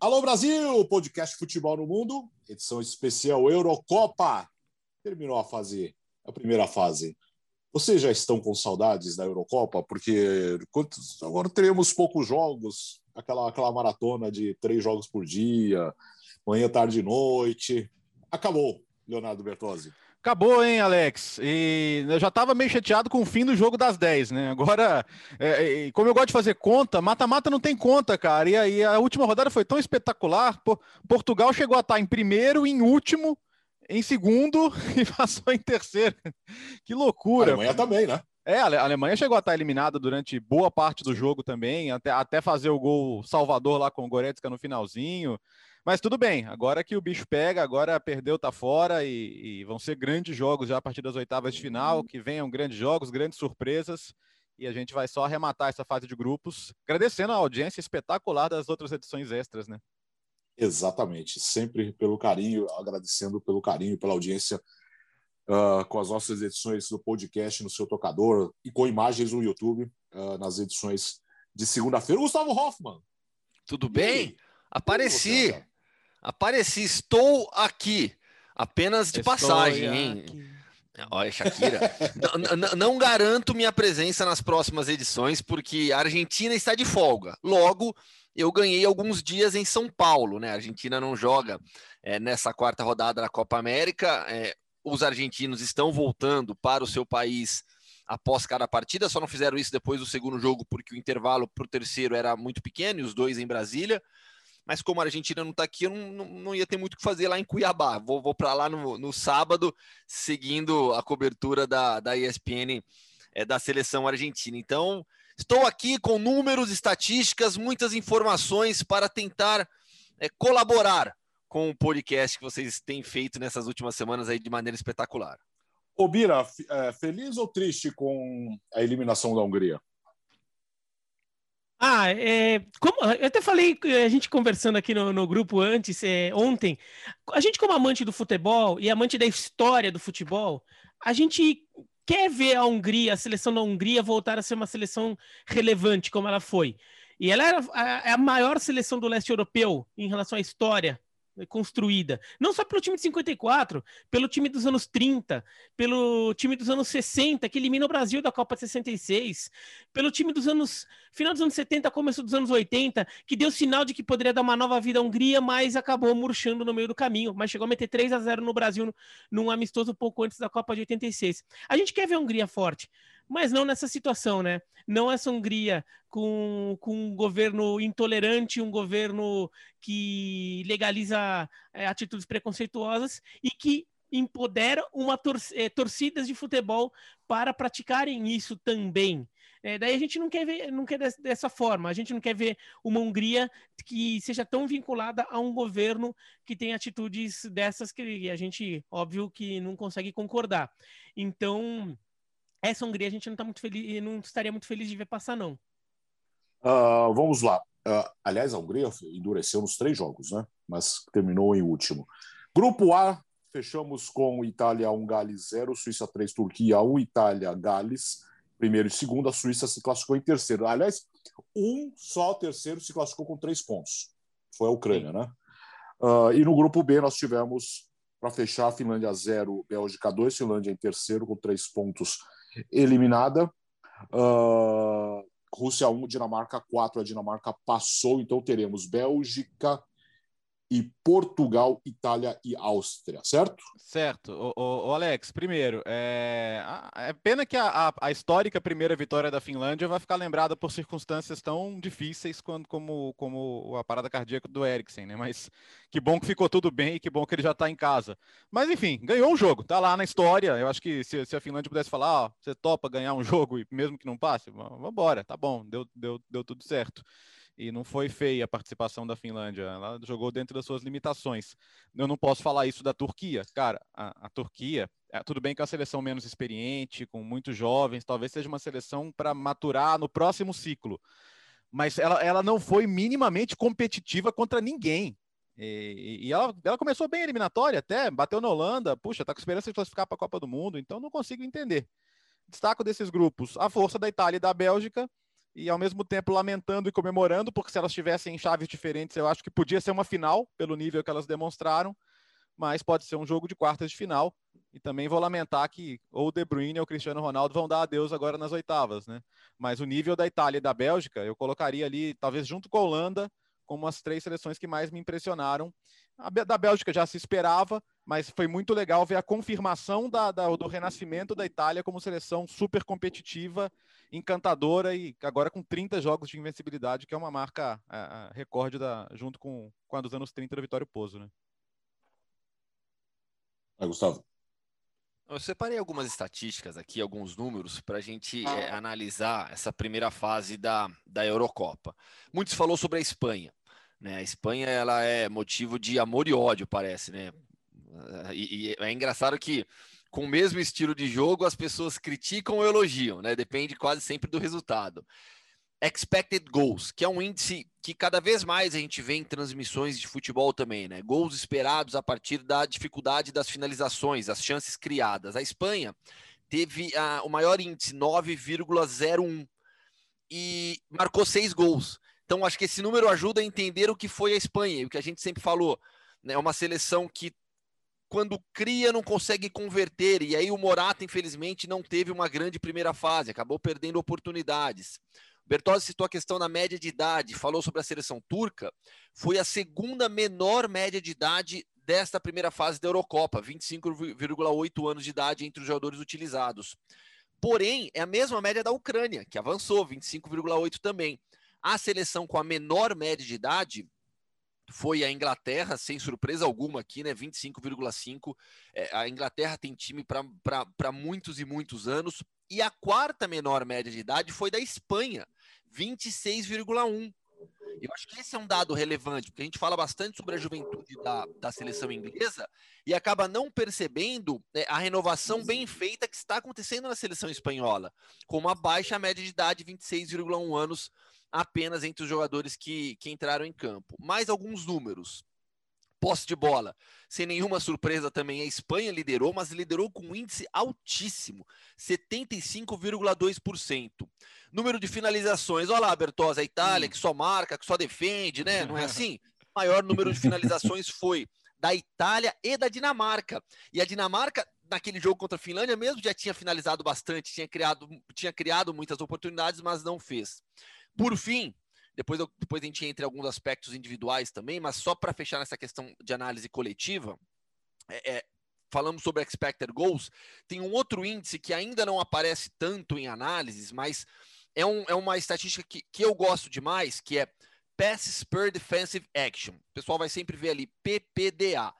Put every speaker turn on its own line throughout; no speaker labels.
Alô Brasil, podcast Futebol no Mundo, edição especial Eurocopa. Terminou a fase, a primeira fase. Vocês já estão com saudades da Eurocopa? Porque agora teremos poucos jogos, aquela, aquela maratona de três jogos por dia, manhã, tarde e noite. Acabou, Leonardo Bertozzi.
Acabou, hein, Alex? E eu já estava meio chateado com o fim do jogo das 10, né? Agora, é, é, como eu gosto de fazer conta, mata-mata não tem conta, cara. E aí a última rodada foi tão espetacular. Portugal chegou a estar em primeiro, em último, em segundo e passou em terceiro. Que loucura.
A Alemanha também, né?
É, a Alemanha chegou a estar eliminada durante boa parte do jogo também, até, até fazer o gol Salvador lá com o Goretzka no finalzinho. Mas tudo bem, agora que o bicho pega, agora perdeu, tá fora e, e, vão ser grandes jogos já a partir das oitavas de final, uhum. que venham grandes jogos, grandes surpresas e a gente vai só arrematar essa fase de grupos, agradecendo a audiência espetacular das outras edições extras, né?
Exatamente, sempre pelo carinho, agradecendo pelo carinho, pela audiência uh, com as nossas edições do podcast no seu tocador e com imagens no YouTube uh, nas edições de segunda-feira. Gustavo Hoffman.
Tudo bem? Apareci. Apareci, estou aqui. Apenas de estou passagem, hein? Olha, Shakira. não, não, garanto minha presença nas próximas edições, porque a Argentina está de folga. Logo, eu ganhei alguns dias em São Paulo, né? A Argentina não joga é, nessa quarta rodada da Copa América. É, os argentinos estão voltando para o seu país após cada partida, só não fizeram isso depois do segundo jogo, porque o intervalo para o terceiro era muito pequeno e os dois em Brasília mas como a Argentina não está aqui, eu não, não, não, ia ter muito o que fazer lá em Cuiabá. Vou, vou para lá no, no, sábado, seguindo a cobertura da, da ESPN é, da seleção argentina. Então, estou aqui com números, estatísticas, muitas informações para tentar é, colaborar com o podcast que vocês têm feito nessas últimas semanas aí de maneira espetacular.
Ô Bira, é, feliz ou triste com a eliminação da Hungria?
Ah, é, como, eu até falei, a gente conversando aqui no, no grupo antes, é, ontem, a gente como amante do futebol e amante da história do futebol, a gente quer ver a Hungria, a seleção da Hungria voltar a ser uma seleção relevante como ela foi. E ela era a, a maior seleção do leste europeu em relação à história construída. Não só pelo time de 54, pelo time dos anos 30, pelo time dos anos 60, que elimina o Brasil da Copa 66, pelo time dos anos. final dos anos 70, começo dos anos 80, que deu sinal de que poderia dar uma nova vida à Hungria, mas acabou murchando no meio do caminho. Mas chegou a meter 3 a 0 no Brasil num amistoso pouco antes da Copa de 86. A gente quer ver a Hungria forte mas não nessa situação, né? Não essa Hungria com, com um governo intolerante, um governo que legaliza é, atitudes preconceituosas e que empodera uma tor é, torcidas de futebol para praticarem isso também. É, daí a gente não quer ver, não quer dessa forma. A gente não quer ver uma Hungria que seja tão vinculada a um governo que tem atitudes dessas que a gente, óbvio, que não consegue concordar. Então, essa Hungria a gente não tá muito feliz, não estaria muito feliz de ver passar, não.
Uh, vamos lá. Uh, aliás, a Hungria endureceu nos três jogos, né? Mas terminou em último. Grupo A, fechamos com Itália 1, Gales 0, Suíça 3, Turquia 1, Itália, Gales, primeiro e segundo. A Suíça se classificou em terceiro. Aliás, um só terceiro se classificou com três pontos. Foi a Ucrânia, Sim. né? Uh, e no grupo B nós tivemos, para fechar, Finlândia 0, Bélgica 2, Finlândia em terceiro com três pontos eliminada. Uh, Rússia 1, Dinamarca 4. A Dinamarca passou, então teremos Bélgica e Portugal, Itália e Áustria, certo?
Certo. O, o, o Alex, primeiro, é, é pena que a, a, a, histórica primeira vitória da Finlândia vai ficar lembrada por circunstâncias tão difíceis quando, como, como a parada cardíaca do Eriksen, né? Mas que bom que ficou tudo bem e que bom que ele já está em casa. Mas enfim, ganhou um jogo, tá lá na história. Eu acho que se, se a Finlândia pudesse falar, ó, você topa ganhar um jogo e mesmo que não passe, vamos embora, tá bom, deu, deu, deu tudo certo e não foi feia a participação da Finlândia. Ela jogou dentro das suas limitações. Eu não posso falar isso da Turquia. Cara, a, a Turquia, é, tudo bem que é uma seleção menos experiente, com muitos jovens, talvez seja uma seleção para maturar no próximo ciclo. Mas ela, ela não foi minimamente competitiva contra ninguém. E, e ela, ela, começou bem eliminatória até, bateu na Holanda, puxa, tá com esperança de classificar para a Copa do Mundo, então não consigo entender. Destaco desses grupos a força da Itália e da Bélgica, e ao mesmo tempo lamentando e comemorando, porque se elas tivessem chaves diferentes, eu acho que podia ser uma final, pelo nível que elas demonstraram, mas pode ser um jogo de quartas de final. E também vou lamentar que ou o De Bruyne ou o Cristiano Ronaldo vão dar adeus agora nas oitavas, né? Mas o nível da Itália e da Bélgica, eu colocaria ali, talvez junto com a Holanda, como as três seleções que mais me impressionaram. A da Bélgica já se esperava, mas foi muito legal ver a confirmação da, da, do renascimento da Itália como seleção super competitiva, encantadora e agora com 30 jogos de invencibilidade, que é uma marca a, a recorde da, junto com, com a dos anos 30 da Vitória Pozo, né?
Vai, Gustavo.
Eu separei algumas estatísticas aqui, alguns números, para a gente é, analisar essa primeira fase da, da Eurocopa. Muitos falou sobre a Espanha. Né? A Espanha ela é motivo de amor e ódio, parece. Né? E, e é engraçado que, com o mesmo estilo de jogo, as pessoas criticam ou elogiam, né? depende quase sempre do resultado expected goals, que é um índice que cada vez mais a gente vê em transmissões de futebol também, né? Gols esperados a partir da dificuldade das finalizações, as chances criadas. A Espanha teve uh, o maior índice, 9,01, e marcou seis gols. Então, acho que esse número ajuda a entender o que foi a Espanha, o que a gente sempre falou. Né? É uma seleção que, quando cria, não consegue converter, e aí o Morata, infelizmente, não teve uma grande primeira fase, acabou perdendo oportunidades. Bertozzi citou a questão da média de idade, falou sobre a seleção turca, foi a segunda menor média de idade desta primeira fase da Eurocopa, 25,8 anos de idade entre os jogadores utilizados. Porém, é a mesma média da Ucrânia, que avançou, 25,8 também. A seleção com a menor média de idade foi a Inglaterra, sem surpresa alguma aqui, né? 25,5. É, a Inglaterra tem time para muitos e muitos anos. E a quarta menor média de idade foi da Espanha, 26,1. Eu acho que esse é um dado relevante, porque a gente fala bastante sobre a juventude da, da seleção inglesa e acaba não percebendo né, a renovação bem feita que está acontecendo na seleção espanhola, com uma baixa média de idade, 26,1 anos apenas entre os jogadores que, que entraram em campo. Mais alguns números posse de bola. Sem nenhuma surpresa também, a Espanha liderou, mas liderou com um índice altíssimo, 75,2%. Número de finalizações, olha lá, Bertosa, a Itália, que só marca, que só defende, né? Não é assim? O maior número de finalizações foi da Itália e da Dinamarca. E a Dinamarca, naquele jogo contra a Finlândia, mesmo já tinha finalizado bastante, tinha criado, tinha criado muitas oportunidades, mas não fez. Por fim, depois, eu, depois a gente entra em alguns aspectos individuais também, mas só para fechar nessa questão de análise coletiva, é, é, falamos sobre expected goals, tem um outro índice que ainda não aparece tanto em análises, mas é, um, é uma estatística que, que eu gosto demais, que é Passes per Defensive Action. O pessoal vai sempre ver ali PPDA.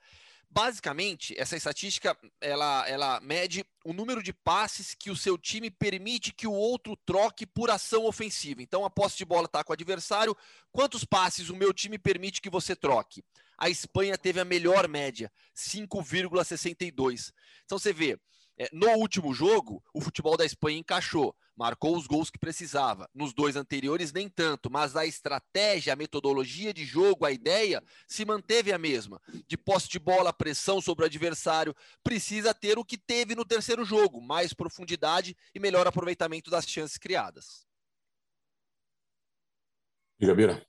Basicamente, essa estatística ela, ela mede o número de passes que o seu time permite que o outro troque por ação ofensiva. Então, a posse de bola está com o adversário. Quantos passes o meu time permite que você troque? A Espanha teve a melhor média, 5,62. Então, você vê, no último jogo, o futebol da Espanha encaixou, marcou os gols que precisava. Nos dois anteriores, nem tanto, mas a estratégia, a metodologia de jogo, a ideia se manteve a mesma. De posse de bola, pressão sobre o adversário, precisa ter o que teve no terceiro jogo: mais profundidade e melhor aproveitamento das chances criadas.
Diga, Bira.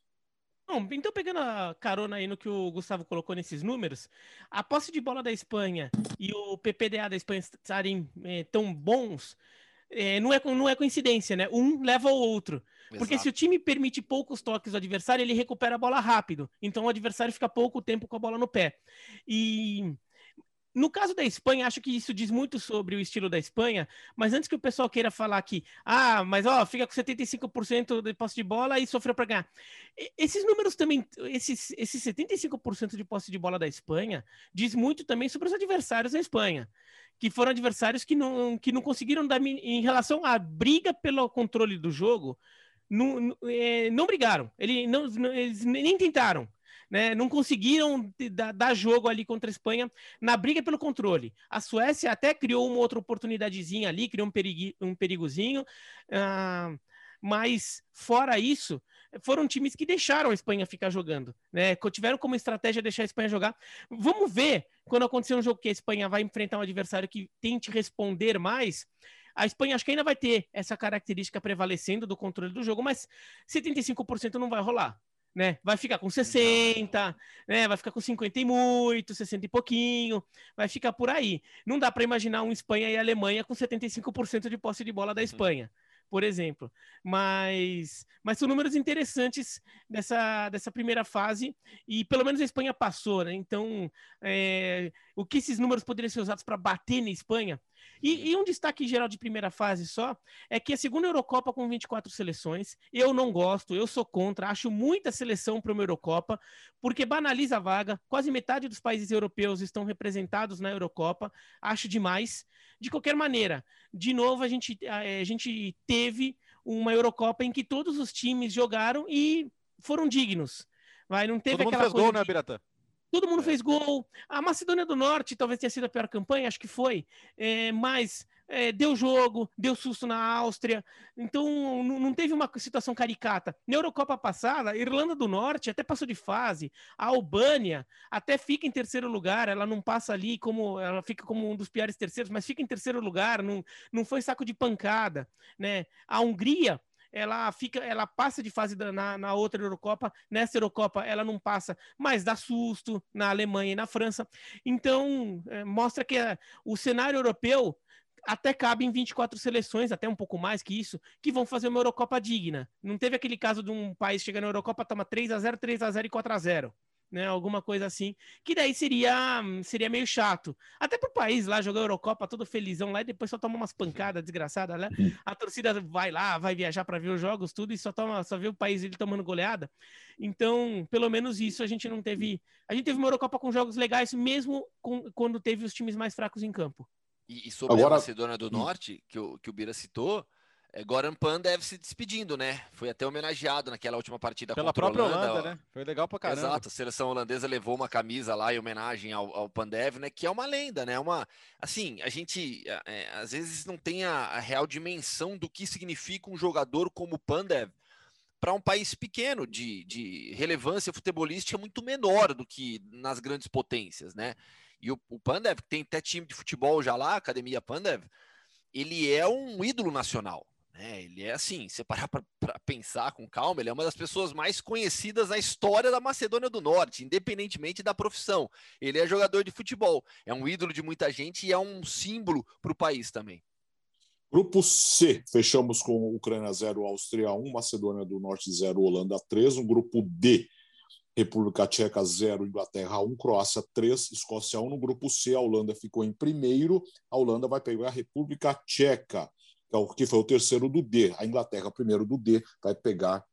Bom, então pegando a carona aí no que o Gustavo colocou nesses números, a posse de bola da Espanha e o PPDA da Espanha estarem é, tão bons, é, não, é, não é coincidência, né? Um leva ao outro. Exato. Porque se o time permite poucos toques ao adversário, ele recupera a bola rápido. Então o adversário fica pouco tempo com a bola no pé. E no caso da Espanha, acho que isso diz muito sobre o estilo da Espanha, mas antes que o pessoal queira falar que, ah, mas ó, fica com 75% de posse de bola e sofreu para ganhar. Esses números também, esses, esses 75% de posse de bola da Espanha, diz muito também sobre os adversários da Espanha, que foram adversários que não, que não conseguiram dar em relação à briga pelo controle do jogo, não, não, é, não brigaram, ele, não, eles nem tentaram né, não conseguiram dar jogo ali contra a Espanha na briga pelo controle. A Suécia até criou uma outra oportunidadezinha ali, criou um, perigui, um perigozinho, uh, mas fora isso, foram times que deixaram a Espanha ficar jogando, né? Tiveram como estratégia deixar a Espanha jogar. Vamos ver quando acontecer um jogo que a Espanha vai enfrentar um adversário que tente responder mais A Espanha acho que ainda vai ter essa característica prevalecendo do controle do jogo, mas 75% não vai rolar. Né? Vai ficar com 60, né? Vai ficar com 50 e muito, 60 e pouquinho, vai ficar por aí. Não dá para imaginar um Espanha e Alemanha com 75% de posse de bola da uhum. Espanha por exemplo. Mas, mas são números interessantes dessa, dessa primeira fase e pelo menos a Espanha passou, né? Então, é, o que esses números poderiam ser usados para bater na Espanha? E, e, um destaque geral de primeira fase só é que a segunda Eurocopa com 24 seleções, eu não gosto, eu sou contra, acho muita seleção para uma Eurocopa, porque banaliza a vaga, quase metade dos países europeus estão representados na Eurocopa, acho demais. De qualquer maneira, de novo, a gente, a, gente teve uma Eurocopa em que todos os times jogaram e foram dignos. Vai, não teve
Todo mundo fez gol, né, Biratã?
Todo mundo é. fez gol. A Macedônia do Norte talvez tenha sido a pior campanha, acho que foi. É, mas é, deu jogo, deu susto na Áustria. Então não teve uma situação caricata. Na Eurocopa passada, a Irlanda do Norte até passou de fase. A Albânia até fica em terceiro lugar. Ela não passa ali como. Ela fica como um dos piores terceiros, mas fica em terceiro lugar. Não, não foi saco de pancada. Né? A Hungria ela fica, ela passa de fase na, na outra Eurocopa, nessa Eurocopa ela não passa, mas dá susto na Alemanha e na França. Então, é, mostra que é, o cenário europeu até cabe em 24 seleções, até um pouco mais que isso, que vão fazer uma Eurocopa digna. Não teve aquele caso de um país chegar na Eurocopa, toma 3 a 0 3 a 0 e 4 a 0 né? Alguma coisa assim. Que daí seria, seria meio chato. Até pro país lá jogar Eurocopa todo felizão lá e depois só toma umas pancadas desgraçadas, né? A torcida vai lá, vai viajar para ver os jogos, tudo, e só toma, só vê o país ele tomando goleada. Então, pelo menos isso a gente não teve. A gente teve uma Eurocopa com jogos legais, mesmo com, quando teve os times mais fracos em campo.
E, e sobre Agora... a Macedônia do hum. Norte, que o, que o Bira citou, é, Goran Pan deve se despedindo, né? Foi até homenageado naquela última partida
Pela
contra
própria Holanda, Holanda, né? Foi legal pra caramba.
Exato, a seleção holandesa levou uma camisa lá em homenagem ao, ao Pandev, né? Que é uma lenda, né? Uma, assim, a gente é, é, às vezes não tem a, a, real dimensão do que significa um jogador como o Pandev para um país pequeno, de, de relevância futebolística muito menor do que nas grandes potências, né? E o, o Pandev, que tem até time de futebol já lá, Academia Pandev, ele é um ídolo nacional. Né? Ele é assim, se parar para pensar com calma, ele é uma das pessoas mais conhecidas na história da Macedônia do Norte, independentemente da profissão. Ele é jogador de futebol, é um ídolo de muita gente e é um símbolo para o país também.
Grupo C, fechamos com Ucrânia 0, Áustria 1, Macedônia do Norte 0, Holanda 3. Um grupo D, República Tcheca 0, Inglaterra 1, Croácia 3, Escócia 1. No grupo C, a Holanda ficou em primeiro. A Holanda vai pegar a República Tcheca que foi o terceiro do D. A Inglaterra, primeiro do D, vai pegar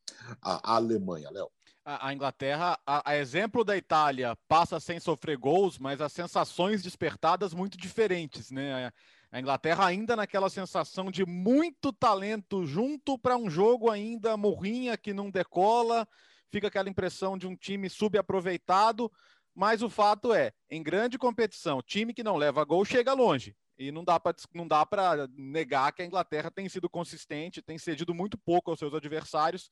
a Alemanha, Léo.
A, Inglaterra, a, a, exemplo da Itália, passa sem sofrer gols, mas as sensações despertadas muito diferentes, né? A Inglaterra ainda naquela sensação de muito talento junto para um jogo ainda morrinha que não decola, fica aquela impressão de um time subaproveitado, mas o fato é, em grande competição, time que não leva gol chega longe. E não dá para negar que a Inglaterra tem sido consistente, tem cedido muito pouco aos seus adversários.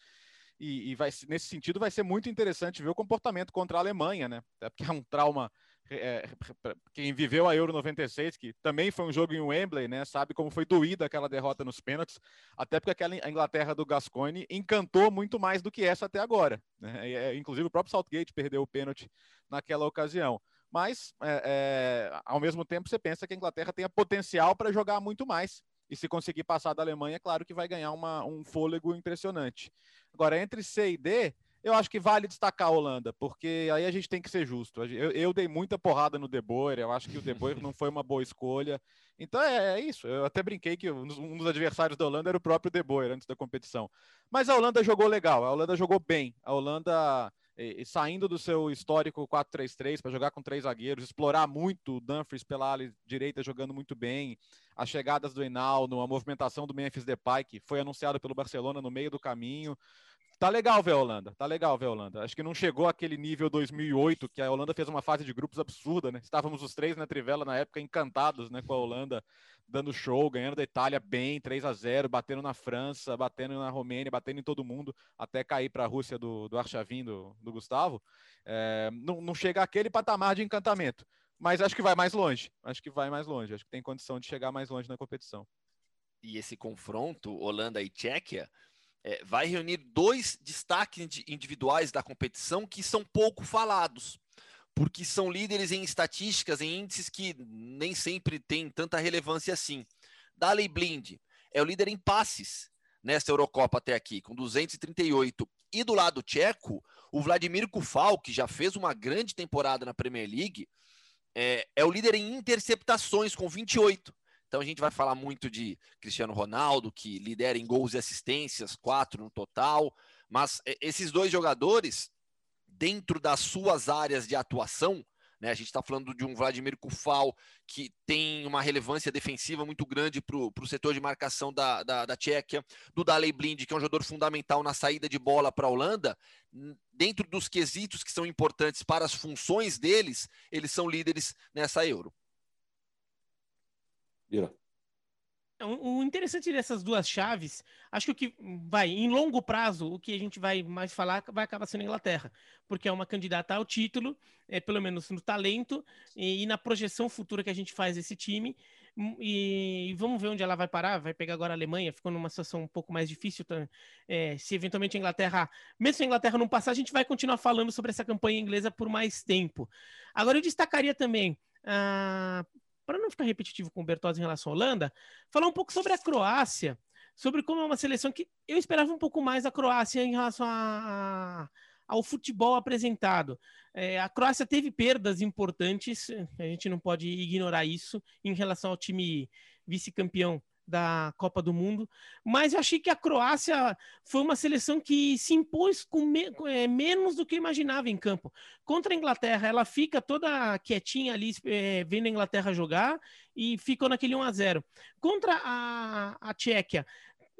E, e vai, nesse sentido vai ser muito interessante ver o comportamento contra a Alemanha, né? Até porque é um trauma. É, quem viveu a Euro 96, que também foi um jogo em Wembley, né? Sabe como foi doída aquela derrota nos pênaltis. Até porque aquela a Inglaterra do Gascoigne encantou muito mais do que essa até agora. Né? É, inclusive o próprio Southgate perdeu o pênalti naquela ocasião mas é, é, ao mesmo tempo você pensa que a Inglaterra tem potencial para jogar muito mais. E se conseguir passar da Alemanha, é claro que vai ganhar uma, um fôlego impressionante. Agora, entre C e D, eu acho que vale destacar a Holanda, porque aí a gente tem que ser justo. Eu, eu dei muita porrada no De Boer, eu acho que o De Boer não foi uma boa escolha. Então é, é, isso. Eu até brinquei que um dos adversários da Holanda era o próprio De Boer antes da competição. Mas a Holanda jogou legal, a Holanda jogou bem. A Holanda e, e saindo do seu histórico 4-3-3 para jogar com três zagueiros, explorar muito o Dumfries pela ala direita jogando muito bem, as chegadas do Hinaldo, a movimentação do Memphis Depay, que foi anunciado pelo Barcelona no meio do caminho. Tá legal ver a Holanda, tá legal ver a Holanda. Acho que não chegou àquele nível 2008, que a Holanda fez uma fase de grupos absurda, né? Estávamos os três na Trivela na época encantados, né, com a Holanda dando show, ganhando da Itália bem, 3 a 0 batendo na França, batendo na Romênia, batendo em todo mundo, até cair para a Rússia do, do Archavin, do, do Gustavo. É, não, não chega àquele patamar de encantamento, mas acho que vai mais longe. Acho que vai mais longe. Acho que tem condição de chegar mais longe na competição.
e esse confronto, Holanda e Tchequia, é, vai reunir dois destaques individuais da competição que são pouco falados, porque são líderes em estatísticas, em índices que nem sempre têm tanta relevância assim. Daley Blind é o líder em passes nesta Eurocopa até aqui, com 238. E do lado tcheco, o Vladimir Kufal, que já fez uma grande temporada na Premier League, é, é o líder em interceptações, com 28. Então a gente vai falar muito de Cristiano Ronaldo, que lidera em gols e assistências, quatro no total. Mas é, esses dois jogadores, dentro das suas áreas de atuação, né, a gente está falando de um Vladimir Kufal que tem uma relevância defensiva muito grande para o setor de marcação da, da, da Tchequia, do Daley Blind, que é um jogador fundamental na saída de bola para a Holanda. Dentro dos quesitos que são importantes para as funções deles, eles são líderes nessa Euro.
Vira. É, o interessante dessas duas chaves, acho que o que vai, em longo prazo, o que a gente vai mais falar vai acabar sendo a Inglaterra, porque é uma candidata ao título, é, pelo menos no talento e, e na projeção futura que a gente faz desse time. Hum, e, e, vamos ver onde ela vai parar. Vai pegar agora a Alemanha, ficou numa situação um pouco mais difícil. Tá? É, se eventualmente a Inglaterra, mesmo se a Inglaterra não passar, a gente vai continuar falando sobre essa campanha inglesa por mais tempo. Agora, eu destacaria também. Ah, para não ficar repetitivo com o Bertozzi em relação à Holanda, falar um pouco sobre a Croácia, sobre como é uma seleção que eu esperava um pouco mais da Croácia em relação a, a, ao futebol apresentado. É, a Croácia teve perdas importantes, a gente não pode ignorar isso, em relação ao time vice-campeão da Copa do Mundo, mas eu achei que a Croácia foi uma seleção que se impôs com me é, menos do que imaginava em campo. Contra a Inglaterra, ela fica toda quietinha ali, é, vendo a Inglaterra jogar e ficou naquele 1 a 0 Contra a, a Tchequia,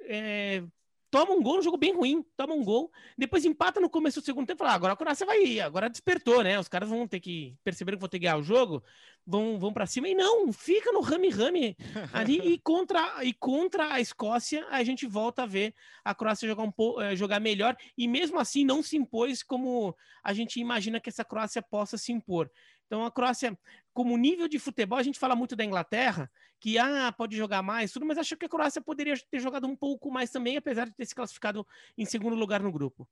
é, toma um gol, um jogo bem ruim, toma um gol, depois empata no começo do segundo tempo, fala, ah, agora a Croácia vai ir, agora despertou, né? Os caras vão ter que perceber que vão ter que ganhar o jogo, vão, vão para cima, e não, fica no rame-rame ali, e contra, e contra a Escócia, a gente volta a ver a Croácia jogar, um pouco, eh, jogar melhor, e mesmo assim não se impôs como a gente imagina que essa Croácia possa se impor. Então a Croácia, como nível de futebol, a gente fala muito da Inglaterra, que ah, pode jogar mais, tudo, mas acho que a Croácia poderia ter jogado um pouco mais também, apesar de ter se classificado em segundo lugar no grupo.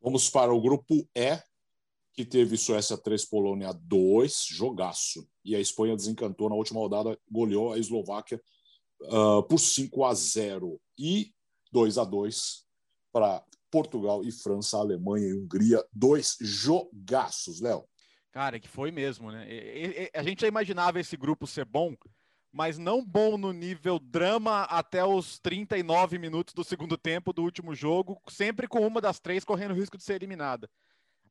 Vamos para o grupo E, que teve Suécia 3, Polônia 2, jogaço. E a Espanha desencantou na última rodada, goleou a Eslováquia uh, por 5 a 0 e 2 a 2 para Portugal e França, Alemanha e Hungria, dois jogaços, Léo.
Cara, que foi mesmo, né? E, e, a gente já imaginava esse grupo ser bom, mas não bom no nível drama até os 39 minutos do segundo tempo do último jogo, sempre com uma das três correndo risco de ser eliminada.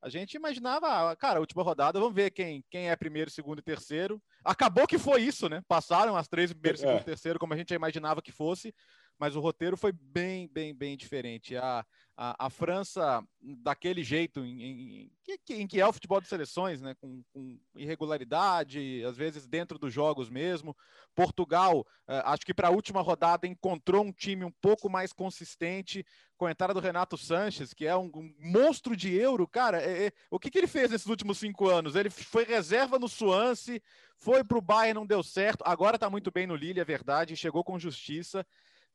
A gente imaginava, ah, cara, última rodada, vamos ver quem, quem é primeiro, segundo e terceiro. Acabou que foi isso, né? Passaram as três, primeiro, segundo e é. terceiro, como a gente já imaginava que fosse mas o roteiro foi bem, bem, bem diferente. A, a, a França, daquele jeito, em, em, em, que é o futebol de seleções, né? Com, com, irregularidade, às vezes dentro dos jogos mesmo. Portugal, eh, acho que para a última rodada encontrou um time um pouco mais consistente, com a entrada do Renato Sanches, que é um, monstro de euro, cara. É, é, o que, que ele fez nesses últimos cinco anos? Ele foi reserva no Swansea, foi para o Bayern, não deu certo. Agora está muito bem no Lille, é verdade, chegou com justiça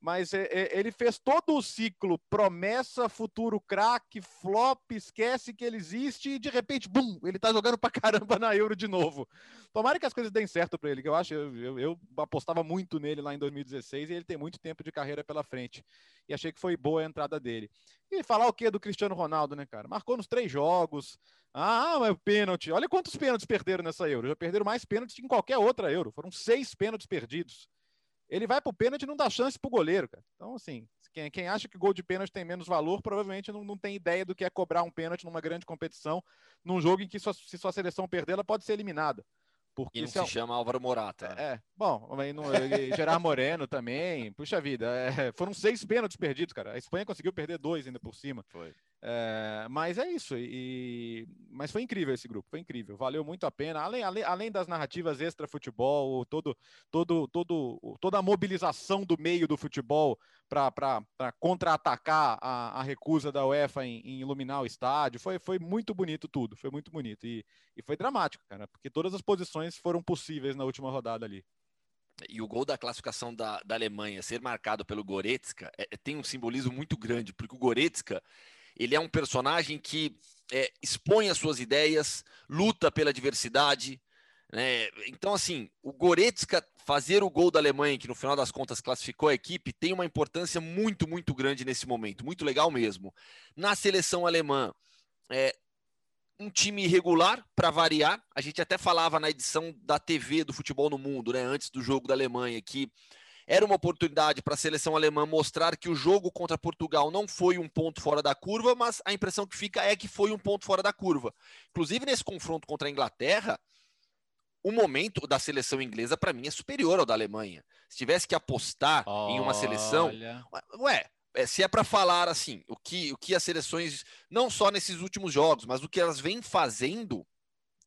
mas é, é, ele fez todo o ciclo promessa, futuro craque, flop, esquece que ele existe e de repente, bum, ele tá jogando pra caramba na Euro de novo. Tomara que as coisas deem certo para ele, que eu acho, eu, eu, eu, apostava muito nele lá em 2016 e ele tem muito tempo de carreira pela frente. E achei que foi boa a entrada dele. E falar o que do Cristiano Ronaldo, né, cara? Marcou nos três jogos. Ah, mas o pênalti. Olha quantos pênaltis perderam nessa Euro. Já perderam mais pênaltis que em qualquer outra Euro. Foram seis pênaltis perdidos ele vai para o pênalti e não dá chance para o goleiro, cara. Então, assim, quem, quem, acha que gol de pênalti tem menos valor, provavelmente não, não tem ideia do que é cobrar um pênalti numa grande competição, num jogo em que sua, se sua seleção perder, ela pode ser eliminada.
Porque e não se, é... chama Álvaro Morata.
É, é. bom, Gerard Moreno também, puxa vida, é, foram seis pênaltis perdidos, cara. A Espanha conseguiu perder dois ainda por cima.
Foi.
É, mas é isso, e, mas foi incrível esse grupo, foi incrível, valeu muito a pena. Além, além, além das narrativas extra-futebol, todo, todo, todo, toda a mobilização do meio do futebol para contra-atacar a, a, recusa da UEFA em, em, iluminar o estádio, foi, foi muito bonito tudo, foi muito bonito. E, e foi dramático, cara, porque todas as posições foram possíveis na última rodada ali.
E o gol da classificação da, da Alemanha ser marcado pelo Goretzka é, é tem um simbolismo muito grande, porque o Goretzka ele é um personagem que é, expõe as suas ideias, luta pela diversidade. Né? Então, assim, o Goretzka fazer o gol da Alemanha, que no final das contas classificou a equipe, tem uma importância muito, muito grande nesse momento. Muito legal mesmo. Na seleção alemã, é, um time irregular, para variar. A gente até falava na edição da TV do Futebol no Mundo, né, antes do jogo da Alemanha, que era uma oportunidade para a seleção alemã mostrar que o jogo contra Portugal não foi um ponto fora da curva, mas a impressão que fica é que foi um ponto fora da curva. Inclusive, nesse confronto contra a Inglaterra, o momento da seleção inglesa, para mim, é superior ao da Alemanha. Se tivesse que apostar Olha. em uma seleção. Ué, é, se é para falar assim, o que, o que as seleções, não só nesses últimos jogos, mas o que elas vêm fazendo,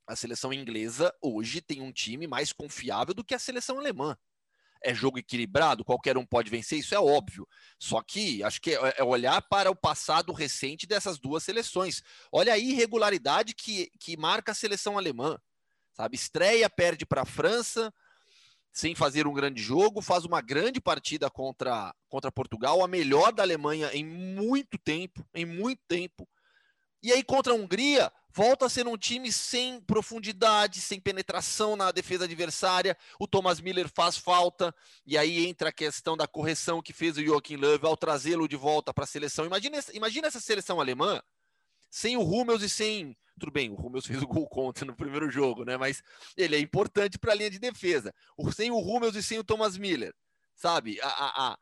a seleção inglesa hoje tem um time mais confiável do que a seleção alemã é jogo equilibrado, qualquer um pode vencer, isso é óbvio. Só que acho que é, é olhar para o passado recente dessas duas seleções. Olha a irregularidade que, que marca a seleção alemã. Sabe, estreia, perde para a França, sem fazer um grande jogo, faz uma grande partida contra, contra Portugal, a melhor da Alemanha em muito tempo, em muito tempo. E aí contra a Hungria, volta a ser um time sem profundidade, sem penetração na defesa adversária. O Thomas Miller faz falta, e aí entra a questão da correção que fez o Joachim Löw ao trazê-lo de volta para a seleção. Imagina, imagina essa seleção alemã sem o Hummels e sem. Tudo bem, o Hummels fez o gol contra no primeiro jogo, né? Mas ele é importante para a linha de defesa. Sem o Hummels e sem o Thomas Miller, sabe? A, a, a,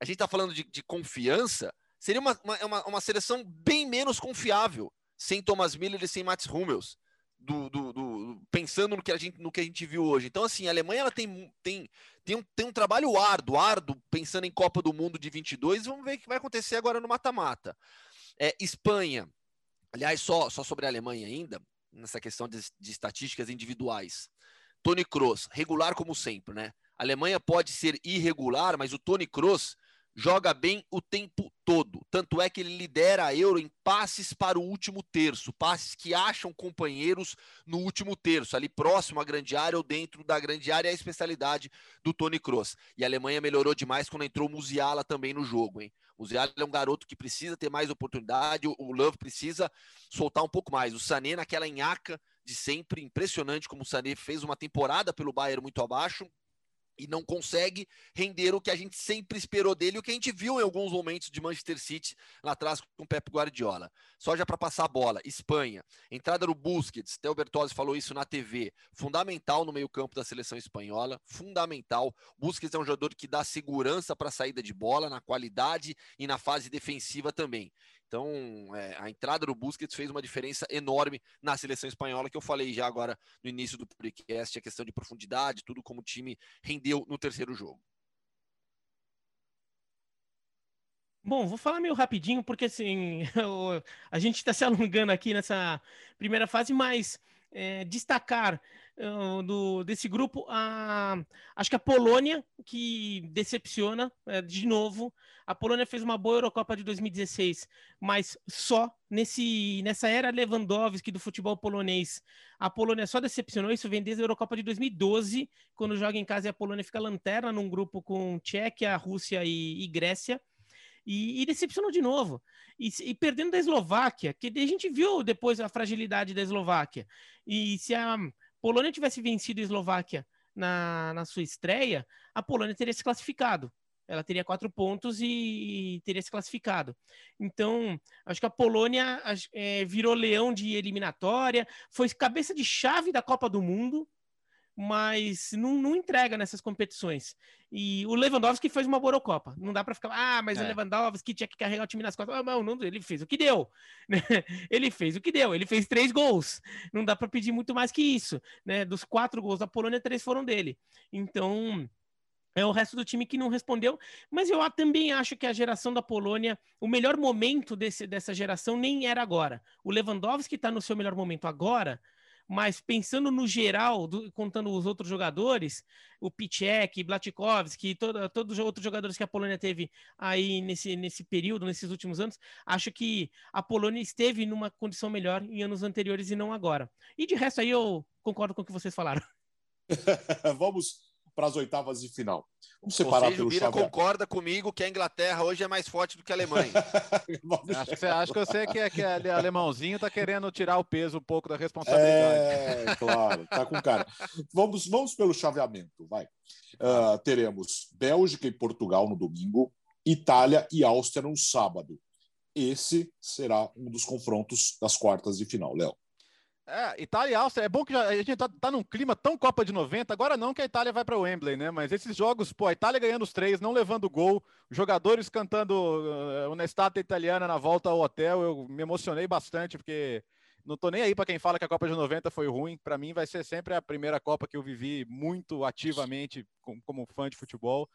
a gente está falando de, de confiança seria uma, uma, uma seleção bem menos confiável sem Thomas Miller e sem Mats Hummels. Do, do, do, pensando no que, a gente, no que a gente viu hoje. Então, assim, a Alemanha ela tem, tem, tem, um, tem um trabalho árduo, árduo, pensando em Copa do Mundo de 22. Vamos ver o que vai acontecer agora no mata-mata. É, Espanha, aliás, só, só sobre a Alemanha ainda, nessa questão de, de estatísticas individuais. Tony Kroos, regular como sempre, né? A Alemanha pode ser irregular, mas o Tony Kroos joga bem o tempo todo. Tanto é que ele lidera a Euro em passes para o último terço, passes que acham companheiros no último terço, ali próximo à grande área ou dentro da grande área, é a especialidade do Tony Kroos. E a Alemanha melhorou demais quando entrou Musiala também no jogo, hein? Musiala é um garoto que precisa ter mais oportunidade, o Love precisa soltar um pouco mais. O Sané naquela enhaca de sempre, impressionante como o Sané fez uma temporada pelo Bayern muito abaixo, e não consegue render o que a gente sempre esperou dele, o que a gente viu em alguns momentos de Manchester City lá atrás com o Pep Guardiola. Só já para passar a bola, Espanha, entrada no Busquets, Theo Bertozzi falou isso na TV, fundamental no meio-campo da seleção espanhola, fundamental. Busquets é um jogador que dá segurança para a saída de bola, na qualidade e na fase defensiva também. Então, é, a entrada do Busquets fez uma diferença enorme na seleção espanhola, que eu falei já agora no início do podcast, a questão de profundidade, tudo como o time rendeu no terceiro jogo.
Bom, vou falar meio rapidinho, porque assim, a gente está se alongando aqui nessa primeira fase, mas é, destacar do, desse grupo a, acho que a Polônia, que decepciona é, de novo. A Polônia fez uma boa Eurocopa de 2016, mas só nesse, nessa era Lewandowski do futebol polonês. A Polônia só decepcionou, isso vem desde a Eurocopa de 2012, quando joga em casa e a Polônia fica lanterna num grupo com Tchequia, Rússia e, e Grécia. E, e, decepcionou de novo. E, e, perdendo da Eslováquia, que a gente viu depois a fragilidade da Eslováquia. E se a Polônia tivesse vencido a Eslováquia na, na sua estreia, a Polônia teria se classificado. Ela teria quatro pontos e, teria se classificado. Então, acho que a Polônia é, virou leão de eliminatória, foi cabeça de chave da Copa do Mundo mas não, não, entrega nessas competições. E o Lewandowski fez uma boa Copa. Não dá para ficar, ah, mas é. o Lewandowski tinha que carregar o time nas costas. Ah, não, não, ele fez o que deu. ele fez o que deu. Ele fez três gols. Não dá para pedir muito mais que isso. Né? Dos quatro gols da Polônia, três foram dele. Então. É o resto do time que não respondeu, mas eu também acho que a geração da Polônia, o melhor momento desse, dessa geração nem era agora. O Lewandowski está no seu melhor momento agora, mas pensando no geral, do, contando os outros jogadores, o Pichek, Blatkowski, todo, todos os outros jogadores que a Polônia teve aí nesse, nesse período, nesses últimos anos, acho que a Polônia esteve numa condição melhor em anos anteriores e não agora. E de resto aí eu concordo com o que vocês falaram.
vamos, para as oitavas de final. Vamos separar Ou seja,
pelo o Bira concorda comigo que a Inglaterra hoje é mais forte do que a Alemanha.
acho, que você, acho que eu sei que, que a alemãozinho está querendo tirar o peso um pouco da responsabilidade.
É, claro, tá com cara. Vamos, vamos pelo chaveamento, vai. Uh, teremos Bélgica e Portugal no domingo, Itália e Áustria no sábado. Esse será um dos confrontos das quartas de final, Léo.
É, Itália e Áustria, é bom que a gente tá, tá num clima tão Copa de 90, agora não que a Itália vai para o Wembley, né? Mas esses jogos, pô, a Itália ganhando os três, não levando gol, jogadores cantando uh, uma estátua italiana na volta ao hotel, eu me emocionei bastante, porque não tô nem aí para quem fala que a Copa de 90 foi ruim, para mim vai ser sempre a primeira Copa que eu vivi muito ativamente como fã de futebol.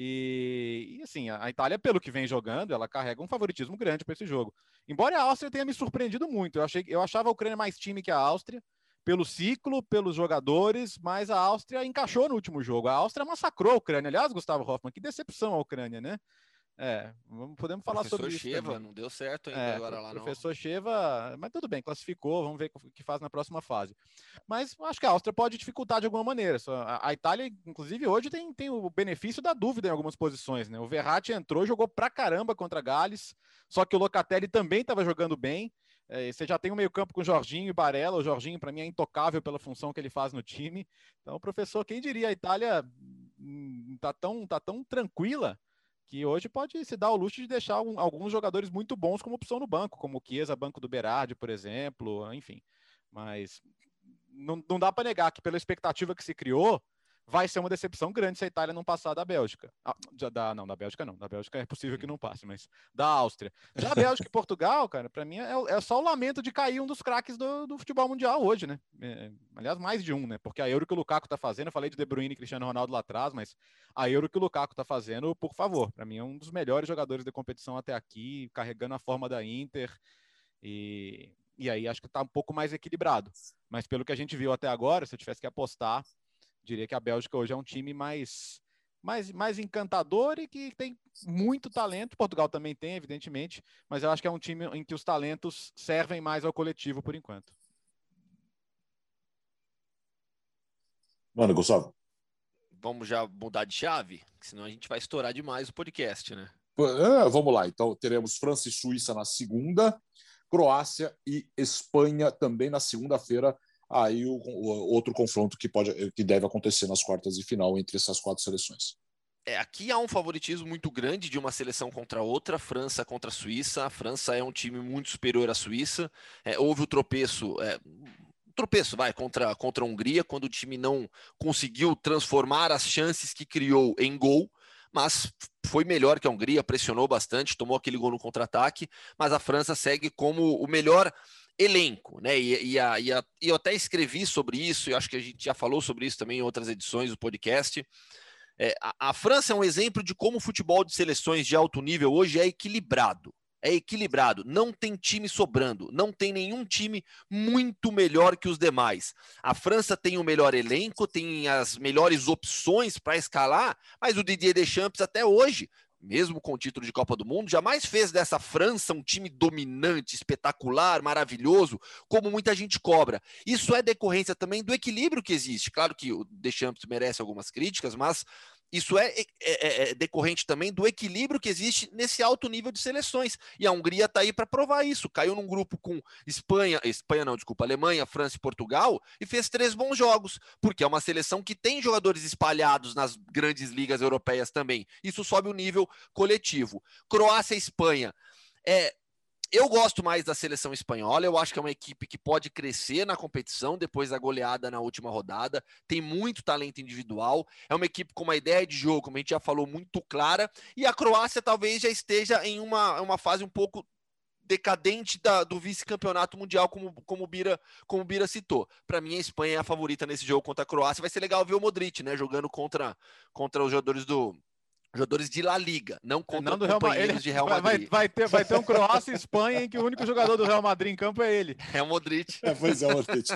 E, e, assim, a Itália, pelo que vem jogando, ela carrega um favoritismo grande para esse jogo. Embora a Áustria tenha me surpreendido muito, eu, achei, eu achava a Ucrânia mais time que a Áustria, pelo ciclo, pelos jogadores, mas a Áustria encaixou no último jogo. A Áustria massacrou a Ucrânia. Aliás, Gustavo Hoffmann, que decepção a Ucrânia, né? É, podemos falar
professor
sobre
isso. Professor Sheva, não deu certo ainda
é,
agora lá,
Professor Sheva, mas tudo bem, classificou, vamos ver o que faz na próxima fase. Mas acho que a Áustria pode dificultar de alguma maneira. A, Itália, inclusive, hoje tem, tem o benefício da dúvida em algumas posições, né? O Verratti entrou, jogou pra caramba contra Gales, só que o Locatelli também estava jogando bem. É, você já tem o meio-campo com Jorginho e Barella. O Jorginho, para mim, é intocável pela função que ele faz no time. Então, professor, quem diria? A Itália hum, tá tão, tá tão tranquila que hoje pode se dar o luxo de deixar alguns jogadores muito bons como opção no banco, como o Chiesa, banco do Berardi, por exemplo, enfim. Mas não, não dá para negar que pela expectativa que se criou, vai ser uma decepção grande se a Itália não passar da Bélgica. Ah, da, não, da Bélgica não. Da Bélgica é possível que não passe, mas da Áustria. Já a Bélgica e Portugal, cara, para mim é, é, só o lamento de cair um dos craques do, do futebol mundial hoje, né? É, aliás, mais de um, né? Porque a Euro que o Lukaku tá fazendo, eu falei de De Bruyne e Cristiano Ronaldo lá atrás, mas a Euro que o Lukaku tá fazendo, por favor, para mim é um dos melhores jogadores da competição até aqui, carregando a forma da Inter. E, e aí acho que tá um pouco mais equilibrado. Mas pelo que a gente viu até agora, se eu tivesse que apostar, diria que a Bélgica hoje é um time mais, mais, mais encantador e que tem muito talento. Portugal também tem, evidentemente, mas eu acho que é um time em que os talentos servem mais ao coletivo por enquanto.
Mano, Gustavo.
Vamos já mudar de chave, senão a gente vai estourar demais o podcast, né?
É, vamos lá, então teremos França e Suíça na segunda, Croácia e Espanha também na segunda-feira aí o, o, outro confronto que pode que deve acontecer nas quartas de final entre essas quatro seleções.
É, aqui há um favoritismo muito grande de uma seleção contra outra, França contra a Suíça. A França é um time muito superior à Suíça. É, houve o tropeço, é, tropeço, vai, contra, contra a Hungria, quando o time não conseguiu transformar as chances que criou em gol, mas foi melhor que a Hungria, pressionou bastante, tomou aquele gol no contra-ataque, mas a França segue como o melhor elenco, né? E, e, a, e, a, e eu até escrevi sobre isso, e acho que a gente já falou sobre isso também em outras edições do podcast. É, a, a, França é um exemplo de como o futebol de seleções de alto nível hoje é equilibrado. É equilibrado, não tem time sobrando, não tem nenhum time muito melhor que os demais. A França tem o melhor elenco, tem as melhores opções para escalar, mas o Didier Deschamps até hoje mesmo com o título de Copa do Mundo, jamais fez dessa França um time dominante, espetacular, maravilhoso, como muita gente cobra. Isso é decorrência também do equilíbrio que existe. Claro que o Deschamps merece algumas críticas, mas isso é, é, é, é, decorrente também do equilíbrio que existe nesse alto nível de seleções. E a Hungria está aí para provar isso. Caiu num grupo com Espanha, Espanha não, desculpa, Alemanha, França e Portugal e fez três bons jogos, porque é uma seleção que tem jogadores espalhados nas grandes ligas europeias também. Isso sobe o nível coletivo. Croácia e Espanha. É, eu gosto mais da seleção espanhola. Eu acho que é uma equipe que pode crescer na competição depois da goleada na última rodada. Tem muito talento individual. É uma equipe com uma ideia de jogo, como a gente já falou, muito clara. E a Croácia talvez já esteja em uma, uma fase um pouco decadente da, do vice-campeonato mundial, como, como, o Bira, como Bira citou. Para mim, a Espanha é a favorita nesse jogo contra a Croácia. Vai ser legal ver o Modric, né? Jogando contra, contra os jogadores do, jogadores de La Liga, não contra não do Real companheiros de Real
Madrid. Vai, vai, ter, vai ter um Croácia e Espanha em que o único jogador do Real Madrid em campo é ele.
É o Modric.
É, pois é, o Modric.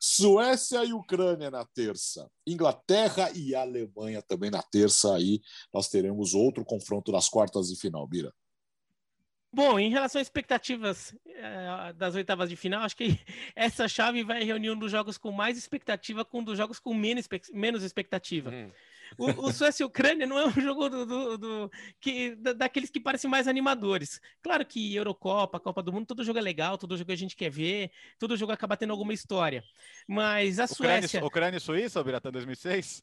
Suécia e Ucrânia na terça. Inglaterra e Alemanha também na terça. Aí nós teremos outro confronto nas quartas de final, Bira.
Bom, em relação às expectativas é, das oitavas de final, acho que essa chave vai reunir um dos jogos com mais expectativa com um dos jogos com menos, menos expectativa. Hum. O, o Suécia e Ucrânia não é um jogo do, do, do que, da, daqueles que parecem mais animadores. Claro que Eurocopa, Copa do Mundo, todo jogo é legal, todo jogo a gente quer ver, todo jogo acaba tendo alguma história. Mas a
Ucrânia,
Suécia.
Ucrânia e Suíça, Biratã 2006?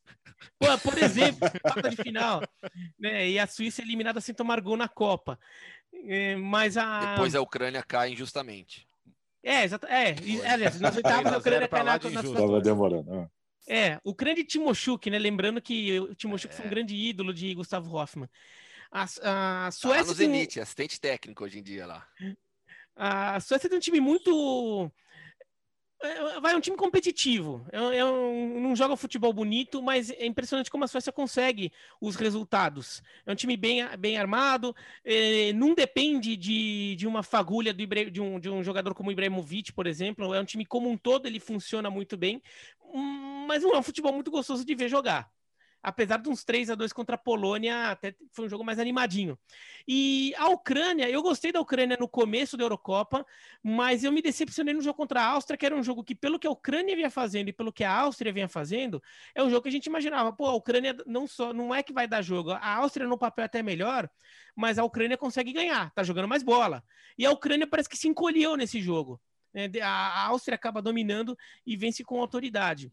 Pô, por exemplo, quarta de final. Né, e a Suíça eliminada sem tomar gol na Copa. É, mas a.
Depois a Ucrânia cai injustamente.
É, exato. É, aliás, nas oitavas a Ucrânia cai na, na
Tava demorando.
É, o grande Timoshuk, né? Lembrando que o Timoshuk é. foi um grande ídolo de Gustavo Hoffmann. A, a Suécia.
Tá no Zenit, tem... assistente técnico hoje em dia lá.
A Suécia tem um time muito é, vai um time competitivo. É, é um, não joga futebol bonito, mas é impressionante como a Suécia consegue os resultados. É um time bem, bem armado, é, não depende de, de uma fagulha do, de, um, de um jogador como o Ibrahimovic, por exemplo. É um time como um todo, ele funciona muito bem, mas não é um futebol muito gostoso de ver jogar apesar de uns 3 a 2 contra a Polônia, até foi um jogo mais animadinho. E a Ucrânia, eu gostei da Ucrânia no começo da Eurocopa, mas eu me decepcionei no jogo contra a Áustria, que era um jogo que, pelo que a Ucrânia vinha fazendo e pelo que a Áustria vinha fazendo, é um jogo que a gente imaginava, pô, a Ucrânia não só não é que vai dar jogo, a Áustria no papel é até melhor, mas a Ucrânia consegue ganhar, tá jogando mais bola. E a Ucrânia parece que se encolheu nesse jogo. Né? A Áustria acaba dominando e vence com autoridade.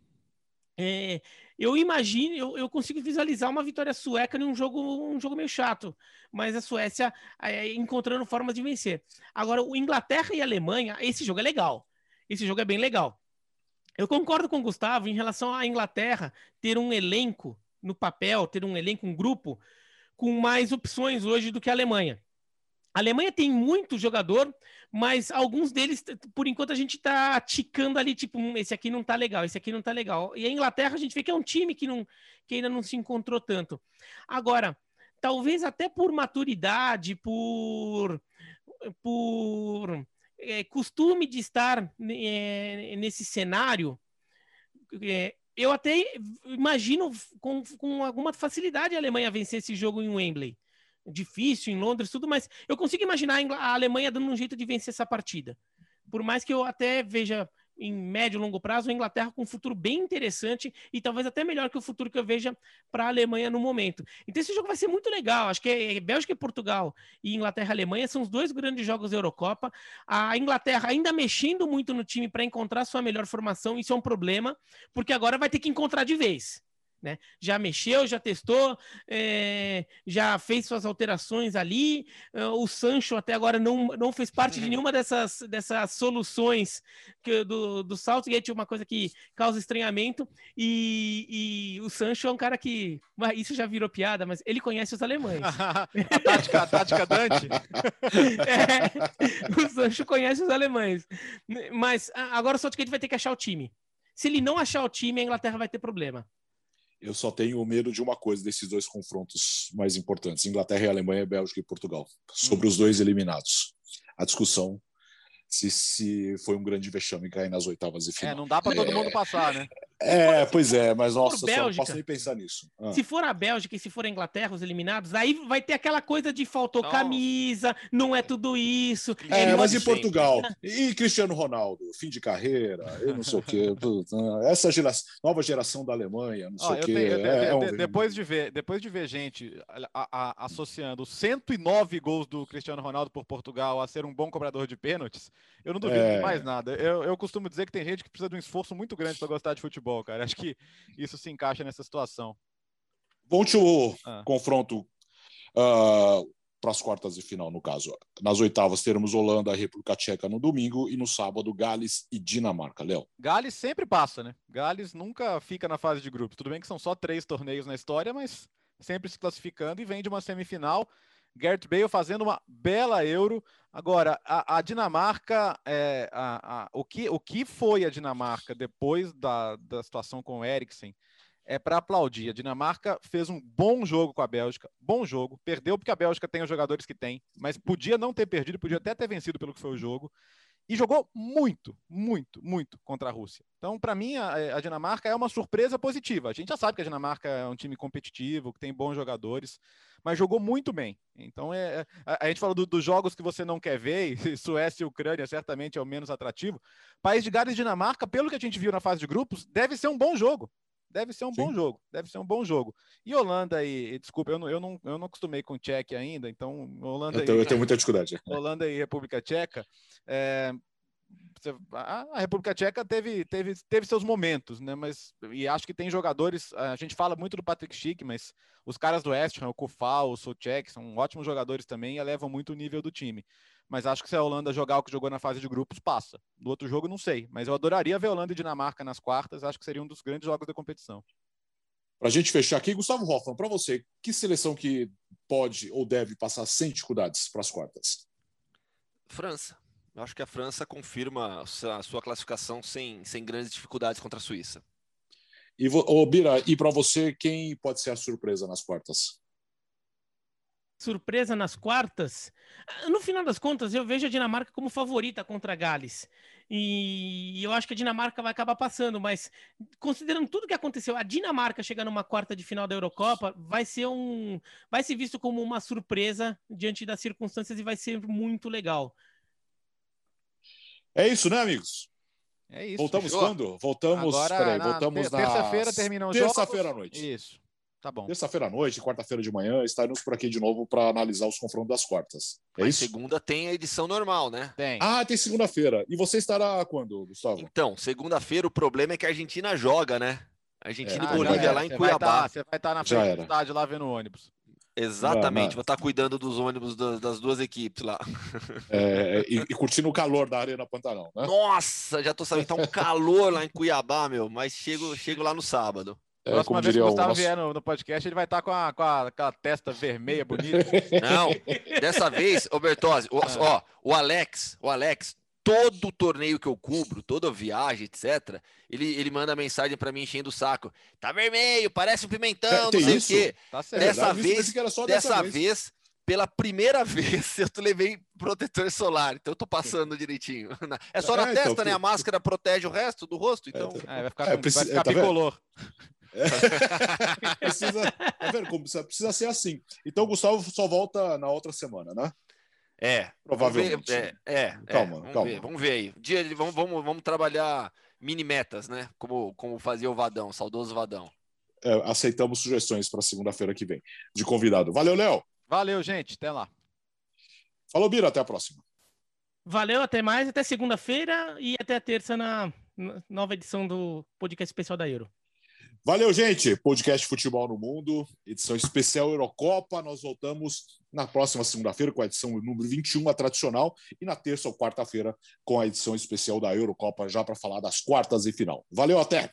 É, eu imagino, eu, eu, consigo visualizar uma vitória sueca em um jogo, um jogo meio chato, mas a Suécia é, encontrando formas de vencer. Agora, o Inglaterra e a Alemanha, esse jogo é legal. Esse jogo é bem legal. Eu concordo com o Gustavo em relação à Inglaterra ter um elenco no papel, ter um elenco, um grupo com mais opções hoje do que a Alemanha. A Alemanha tem muito jogador, mas alguns deles, por enquanto, a gente tá ticando ali, tipo, hum, esse aqui não tá legal, esse aqui não tá legal. E a Inglaterra, a gente vê que é um time que, não, que ainda não se encontrou tanto. Agora, talvez até por maturidade, por, por é, costume de estar é, nesse cenário, é, eu até imagino com, com alguma facilidade a Alemanha vencer esse jogo em Wembley difícil em Londres, tudo, mas eu consigo imaginar a Alemanha dando um jeito de vencer essa partida. Por mais que eu até veja em médio e longo prazo a Inglaterra com um futuro bem interessante e talvez até melhor que o futuro que eu veja para a Alemanha no momento. Então esse jogo vai ser muito legal. Acho que é Bélgica e Portugal e Inglaterra e Alemanha são os dois grandes jogos da Eurocopa. A Inglaterra ainda mexendo muito no time para encontrar sua melhor formação, isso é um problema, porque agora vai ter que encontrar de vez. Né? Já mexeu, já testou, é, já fez suas alterações ali. É, o Sancho até agora não, não fez parte de nenhuma dessas, dessas soluções que, do, do Southgate, uma coisa que causa estranhamento. E, e o Sancho é um cara que. Isso já virou piada, mas ele conhece os alemães.
a, tática, a tática Dante.
é, o Sancho conhece os alemães. Mas agora o Southgate vai ter que achar o time. Se ele não achar o time, a Inglaterra vai ter problema.
Eu só tenho medo de uma coisa desses dois confrontos mais importantes: Inglaterra e Alemanha, Bélgica e Portugal, sobre hum. os dois eliminados. A discussão se, se foi um grande vexame cair nas oitavas de final.
É, não dá para todo é, mundo passar, né?
É, pois é, mas nossa, Bélgica, não posso nem pensar nisso.
Ah. Se for a Bélgica e se for a Inglaterra, os eliminados, aí vai ter aquela coisa de faltou camisa, não é tudo isso.
É, mas e Portugal? E Cristiano Ronaldo? Fim de carreira, eu não sei o quê. Essa geração, nova geração da Alemanha, não sei o quê. Tenho,
é, é um... depois, de ver, depois de ver gente a, a, associando 109 gols do Cristiano Ronaldo por Portugal a ser um bom cobrador de pênaltis, eu não duvido é... de mais nada. Eu, eu costumo dizer que tem gente que precisa de um esforço muito grande para gostar de futebol, cara. Acho que isso se encaixa nessa situação.
Volte o ah. confronto uh, para as quartas de final, no caso. Nas oitavas teremos Holanda e República Tcheca no domingo e no sábado Gales e Dinamarca. Léo.
Gales sempre passa, né? Gales nunca fica na fase de grupos. Tudo bem que são só três torneios na história, mas sempre se classificando e vem de uma semifinal Gareth Bale fazendo uma bela Euro. Agora, a, a Dinamarca, é, a, a, o, que, o que foi a Dinamarca depois da, da situação com o Eriksen é para aplaudir. A Dinamarca fez um bom jogo com a Bélgica, bom jogo. Perdeu porque a Bélgica tem os jogadores que tem, mas podia não ter perdido, podia até ter vencido pelo que foi o jogo. E jogou muito, muito, muito contra a Rússia. Então, para mim, a, a, Dinamarca é uma surpresa positiva. A gente já sabe que a Dinamarca é um time competitivo, que tem bons jogadores mas jogou muito bem. Então, é, é a, a gente falou do, dos jogos que você não quer ver, e Suécia e Ucrânia certamente é o menos atrativo. País de Gales e Dinamarca, pelo que a gente viu na fase de grupos, deve ser um bom jogo. Deve ser um Sim. bom jogo, deve ser um bom jogo. E Holanda e, desculpa, eu não, eu não, eu não acostumei com o Tchequia ainda, então Holanda
eu, tenho,
e,
eu tenho muita dificuldade.
Holanda e República Tcheca, é, a República Tcheca teve, teve, teve seus momentos, né? Mas e acho que tem jogadores. A gente fala muito do Patrick Schick, mas os caras do West Ham, o Kufal, o Soucek, são ótimos jogadores também e elevam muito o nível do time. Mas acho que se a Holanda jogar o que jogou na fase de grupos, passa. No outro jogo, não sei. Mas eu adoraria ver Holanda e Dinamarca nas quartas. Acho que seria um dos grandes jogos da competição.
Para a gente fechar aqui, Gustavo Hoffman, para você, que seleção que pode ou deve passar sem dificuldades para as quartas?
França. Eu acho que a França confirma a sua classificação sem, sem grandes dificuldades contra a Suíça.
E, oh, Bira, e para você, quem pode ser a surpresa nas quartas?
Surpresa nas quartas? No final das contas, eu vejo a Dinamarca como favorita contra a Gales. E eu acho que a Dinamarca vai acabar passando, mas considerando tudo que aconteceu, a Dinamarca chegar numa quarta de final da Eurocopa vai ser um. vai ser visto como uma surpresa diante das circunstâncias e vai ser muito legal.
É isso, né, amigos?
É isso.
Voltamos fechou? quando? Voltamos. Agora, peraí, voltamos na.
Terça-feira termina o
Terça-feira à noite.
Isso. Tá bom.
Terça-feira à noite, quarta-feira de manhã, estaremos por aqui de novo para analisar os confrontos das quartas. É Mas isso?
segunda tem a edição normal, né?
Tem.
Ah, tem segunda-feira. E você estará quando, Gustavo?
Então, segunda-feira o problema é que a Argentina joga, né? Argentina é. e Bolívia ah, lá em você Cuiabá. Vai
tá, você vai estar tá na frente do estádio lá vendo o ônibus.
Exatamente, não, vou estar cuidando dos ônibus das, das duas equipes lá.
É, e, e, curtindo o calor da Arena Pantanal, né?
Nossa, já tô sabendo, tá um calor lá em Cuiabá, meu, mas chego, chego lá no sábado.
É, Próxima vez que o Gustavo nosso... vier no, no, podcast, ele vai estar tá com, a, com, a, com a testa vermelha, bonita.
Não, dessa vez, ô Bertozzi, o, ah. ó, o Alex, o Alex todo torneio que eu cubro, toda viagem, etc., ele, ele manda mensagem para mim enchendo o saco. Tá vermelho, parece um pimentão, é, não sei isso? o quê. Tá dessa vez, dessa, dessa vez. vez, pela primeira vez, eu levei protetor solar, então eu tô passando direitinho. É só na é, testa, então, né? A máscara protege o resto do rosto, então.
É, vai ficar, é, preciso, vai ficar tá
precisa, tá vendo? Precisa ser assim. Então o Gustavo só volta na outra semana, né?
É,
provavelmente.
É, é, calma, é, vamos calma. Ver, vamos ver aí. Dia, vamos, vamos, vamos trabalhar mini metas, né? Como, como fazia o Vadão, saudoso Vadão.
É, aceitamos sugestões para segunda-feira que vem de convidado. Valeu, Léo.
Valeu, gente. Até lá.
Falou, Bira. Até a próxima.
Valeu, até mais. Até segunda-feira e até a terça na nova edição do podcast especial da Euro.
Valeu, gente. Podcast Futebol no Mundo, edição especial Eurocopa. Nós voltamos na próxima segunda-feira com a edição número 21, a tradicional, e na terça ou quarta-feira com a edição especial da Eurocopa, já para falar das quartas e final. Valeu, até!